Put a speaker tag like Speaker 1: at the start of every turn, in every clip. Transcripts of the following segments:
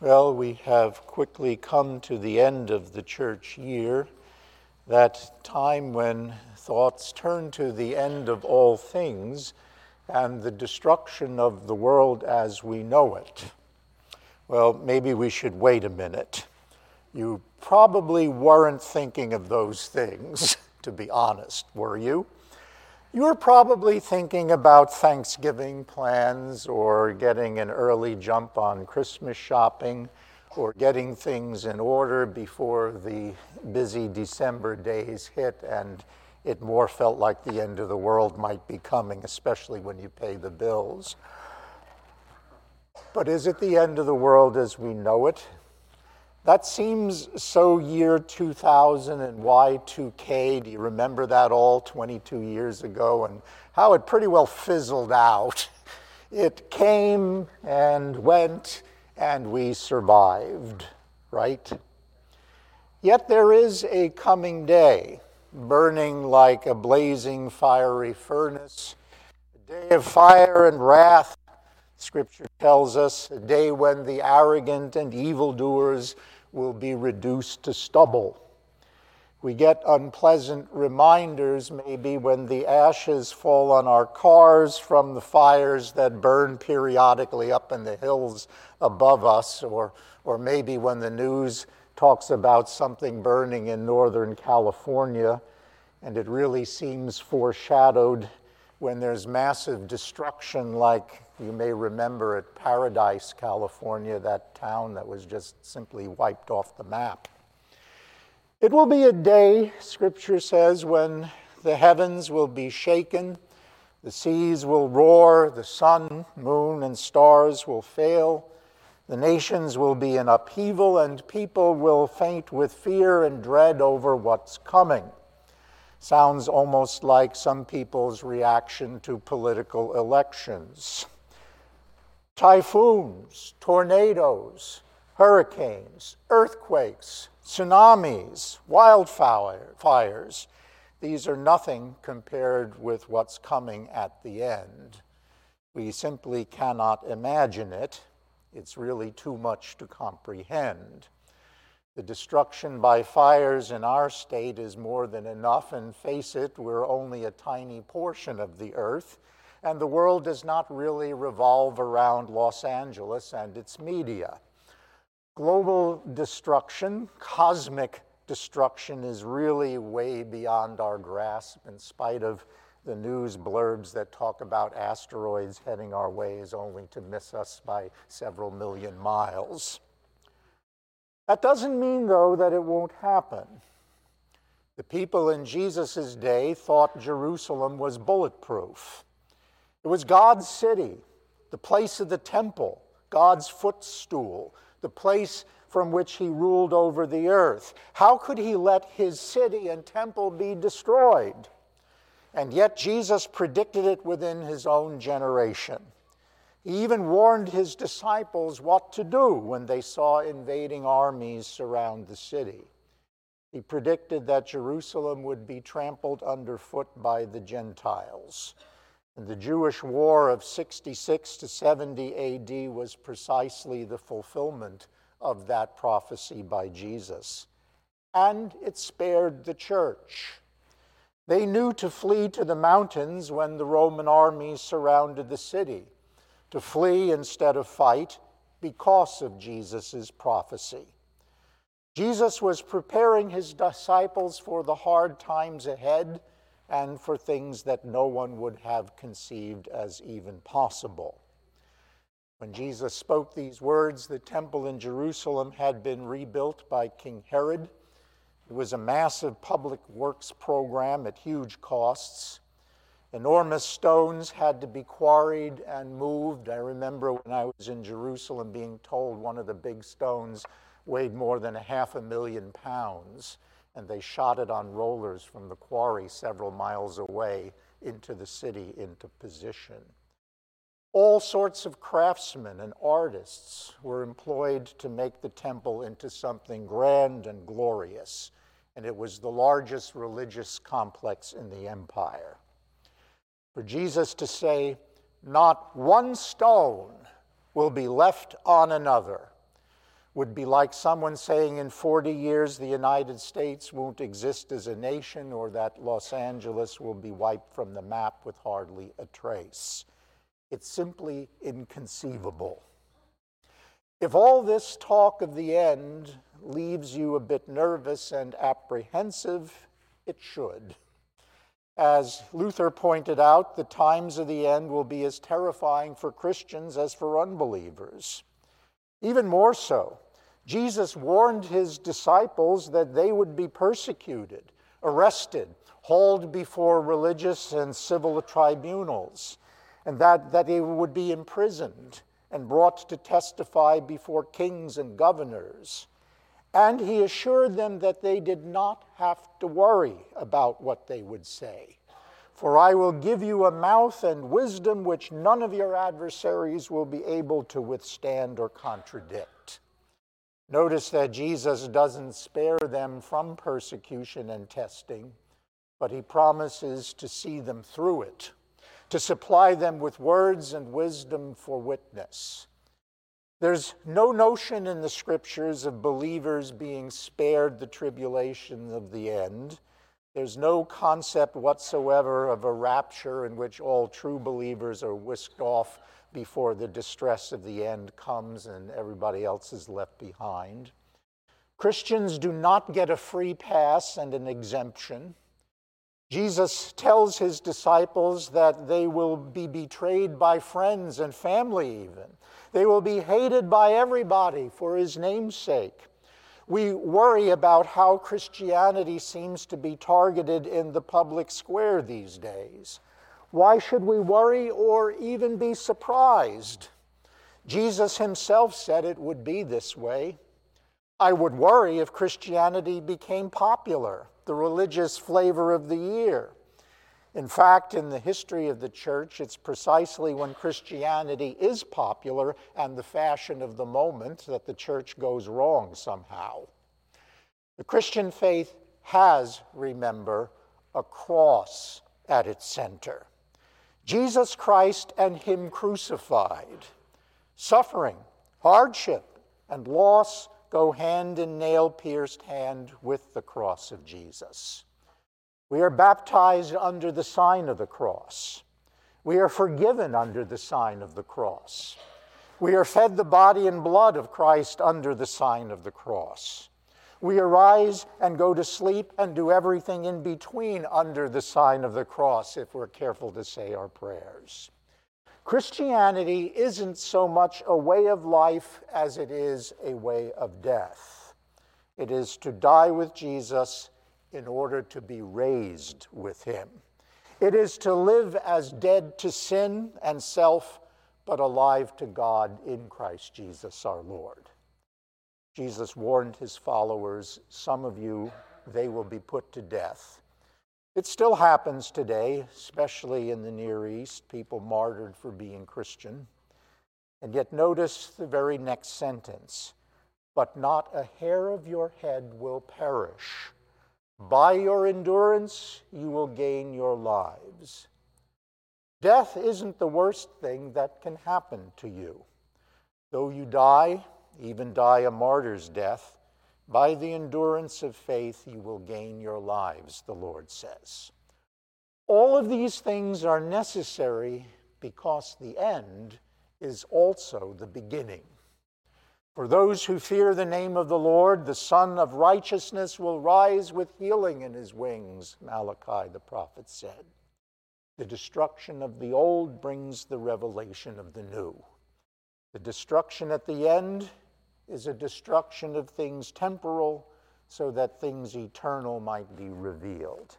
Speaker 1: Well, we have quickly come to the end of the church year, that time when thoughts turn to the end of all things and the destruction of the world as we know it. Well, maybe we should wait a minute. You probably weren't thinking of those things, to be honest, were you? You were probably thinking about Thanksgiving plans or getting an early jump on Christmas shopping or getting things in order before the busy December days hit and it more felt like the end of the world might be coming, especially when you pay the bills. But is it the end of the world as we know it? That seems so year 2000 and Y2K. Do you remember that all 22 years ago and how it pretty well fizzled out? It came and went and we survived, right? Yet there is a coming day, burning like a blazing fiery furnace, a day of fire and wrath. Scripture tells us a day when the arrogant and evildoers will be reduced to stubble. We get unpleasant reminders, maybe, when the ashes fall on our cars from the fires that burn periodically up in the hills above us, or, or maybe when the news talks about something burning in Northern California, and it really seems foreshadowed when there's massive destruction, like you may remember at Paradise, California, that town that was just simply wiped off the map. It will be a day, Scripture says, when the heavens will be shaken, the seas will roar, the sun, moon, and stars will fail, the nations will be in upheaval, and people will faint with fear and dread over what's coming. Sounds almost like some people's reaction to political elections. Typhoons, tornadoes, hurricanes, earthquakes, tsunamis, wildfires. These are nothing compared with what's coming at the end. We simply cannot imagine it. It's really too much to comprehend. The destruction by fires in our state is more than enough, and face it, we're only a tiny portion of the earth, and the world does not really revolve around Los Angeles and its media. Global destruction, cosmic destruction, is really way beyond our grasp, in spite of the news blurbs that talk about asteroids heading our ways only to miss us by several million miles. That doesn't mean, though, that it won't happen. The people in Jesus' day thought Jerusalem was bulletproof. It was God's city, the place of the temple, God's footstool, the place from which he ruled over the earth. How could he let his city and temple be destroyed? And yet Jesus predicted it within his own generation. He even warned his disciples what to do when they saw invading armies surround the city. He predicted that Jerusalem would be trampled underfoot by the Gentiles. And the Jewish War of 66 to 70 AD was precisely the fulfillment of that prophecy by Jesus. And it spared the church. They knew to flee to the mountains when the Roman armies surrounded the city, to flee instead of fight because of Jesus' prophecy. Jesus was preparing his disciples for the hard times ahead and for things that no one would have conceived as even possible. When Jesus spoke these words, the temple in Jerusalem had been rebuilt by King Herod. It was a massive public works program at huge costs. Enormous stones had to be quarried and moved. I remember when I was in Jerusalem being told one of the big stones weighed more than a half a million pounds and they shot it on rollers from the quarry several miles away into the city into position. All sorts of craftsmen and artists were employed to make the temple into something grand and glorious, and it was the largest religious complex in the empire. For Jesus to say, Not one stone will be left on another, would be like someone saying in 40 years the United States won't exist as a nation or that Los Angeles will be wiped from the map with hardly a trace. It's simply inconceivable. If all this talk of the end leaves you a bit nervous and apprehensive, it should. As Luther pointed out, the times of the end will be as terrifying for Christians as for unbelievers. Even more so, Jesus warned his disciples that they would be persecuted, arrested, hauled before religious and civil tribunals, and that, that they would be imprisoned and brought to testify before kings and governors. And he assured them that they did not have to worry about what they would say. For I will give you a mouth and wisdom which none of your adversaries will be able to withstand or contradict. Notice that Jesus doesn't spare them from persecution and testing, but he promises to see them through it, to supply them with words and wisdom for witness. There's no notion in the scriptures of believers being spared the tribulation of the end. There's no concept whatsoever of a rapture in which all true believers are whisked off before the distress of the end comes and everybody else is left behind. Christians do not get a free pass and an exemption. Jesus tells his disciples that they will be betrayed by friends and family, even. They will be hated by everybody for his name's sake. We worry about how Christianity seems to be targeted in the public square these days. Why should we worry or even be surprised? Jesus himself said it would be this way. I would worry if Christianity became popular, the religious flavor of the year. In fact, in the history of the church, it's precisely when Christianity is popular and the fashion of the moment that the church goes wrong somehow. The Christian faith has, remember, a cross at its center. Jesus Christ and Him crucified. Suffering, hardship, and loss go hand in nail pierced hand with the cross of Jesus. We are baptized under the sign of the cross. We are forgiven under the sign of the cross. We are fed the body and blood of Christ under the sign of the cross. We arise and go to sleep and do everything in between under the sign of the cross if we're careful to say our prayers. Christianity isn't so much a way of life as it is a way of death. It is to die with Jesus in order to be raised with him. It is to live as dead to sin and self, but alive to God in Christ Jesus our Lord. Jesus warned his followers, Some of you, they will be put to death. It still happens today, especially in the Near East, people martyred for being Christian. And yet, notice the very next sentence but not a hair of your head will perish. By your endurance, you will gain your lives. Death isn't the worst thing that can happen to you. Though you die, even die a martyr's death, by the endurance of faith you will gain your lives, the Lord says. All of these things are necessary because the end is also the beginning. For those who fear the name of the Lord, the Sun of Righteousness will rise with healing in his wings, Malachi the prophet said. The destruction of the old brings the revelation of the new. The destruction at the end is a destruction of things temporal so that things eternal might be revealed.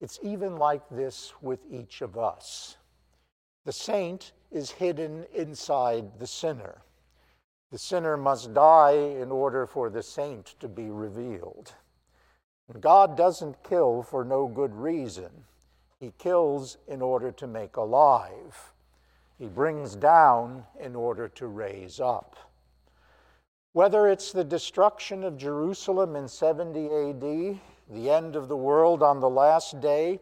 Speaker 1: It's even like this with each of us. The saint is hidden inside the sinner. The sinner must die in order for the saint to be revealed. God doesn't kill for no good reason. He kills in order to make alive. He brings down in order to raise up. Whether it's the destruction of Jerusalem in 70 AD, the end of the world on the last day,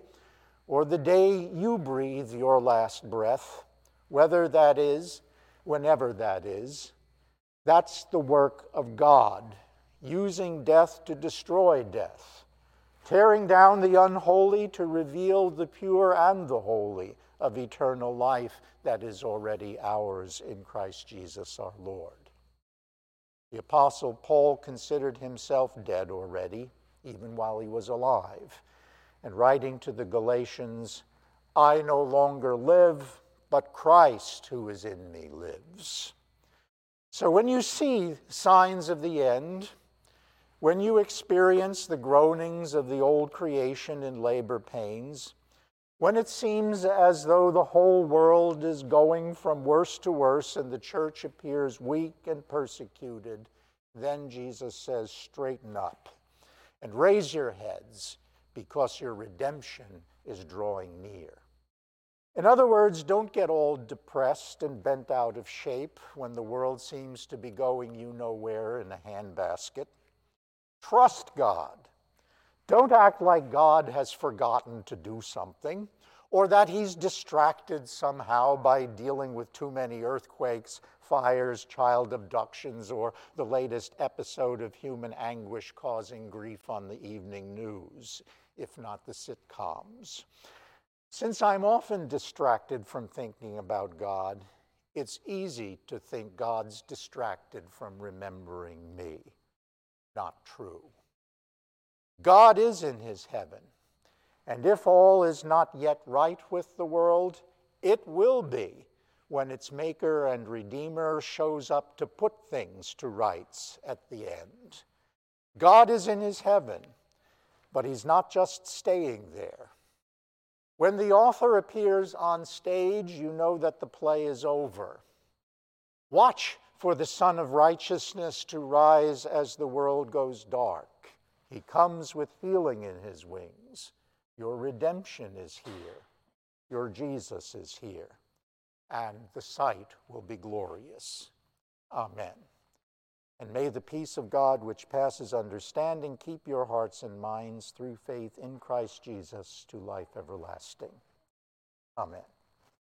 Speaker 1: or the day you breathe your last breath, whether that is, whenever that is, That's the work of God, using death to destroy death, tearing down the unholy to reveal the pure and the holy of eternal life that is already ours in Christ Jesus our Lord. The Apostle Paul considered himself dead already, even while he was alive, and writing to the Galatians, I no longer live, but Christ who is in me lives. So when you see signs of the end, when you experience the groanings of the old creation in labor pains, when it seems as though the whole world is going from worse to worse and the church appears weak and persecuted, then Jesus says, Straighten up and raise your heads because your redemption is drawing near. In other words, don't get all depressed and bent out of shape when the world seems to be going you know where in a handbasket. Trust God. Don't act like God has forgotten to do something or that he's distracted somehow by dealing with too many earthquakes, fires, child abductions, or the latest episode of human anguish causing grief on the evening news, if not the sitcoms. Since I'm often distracted from thinking about God, it's easy to think God's distracted from remembering me. Not true. God is in his heaven, and if all is not yet right with the world, it will be when its maker and redeemer shows up to put things to rights at the end. God is in his heaven, but he's not just staying there. When the author appears on stage, you know that the play is over. Watch for the Sun of Righteousness to rise as the world goes dark. He comes with healing in his wings. Your redemption is here. Your Jesus is here. And the sight will be glorious. Amen. And may the peace of God, which passes understanding, keep your hearts and minds through faith in Christ Jesus to life everlasting. Amen.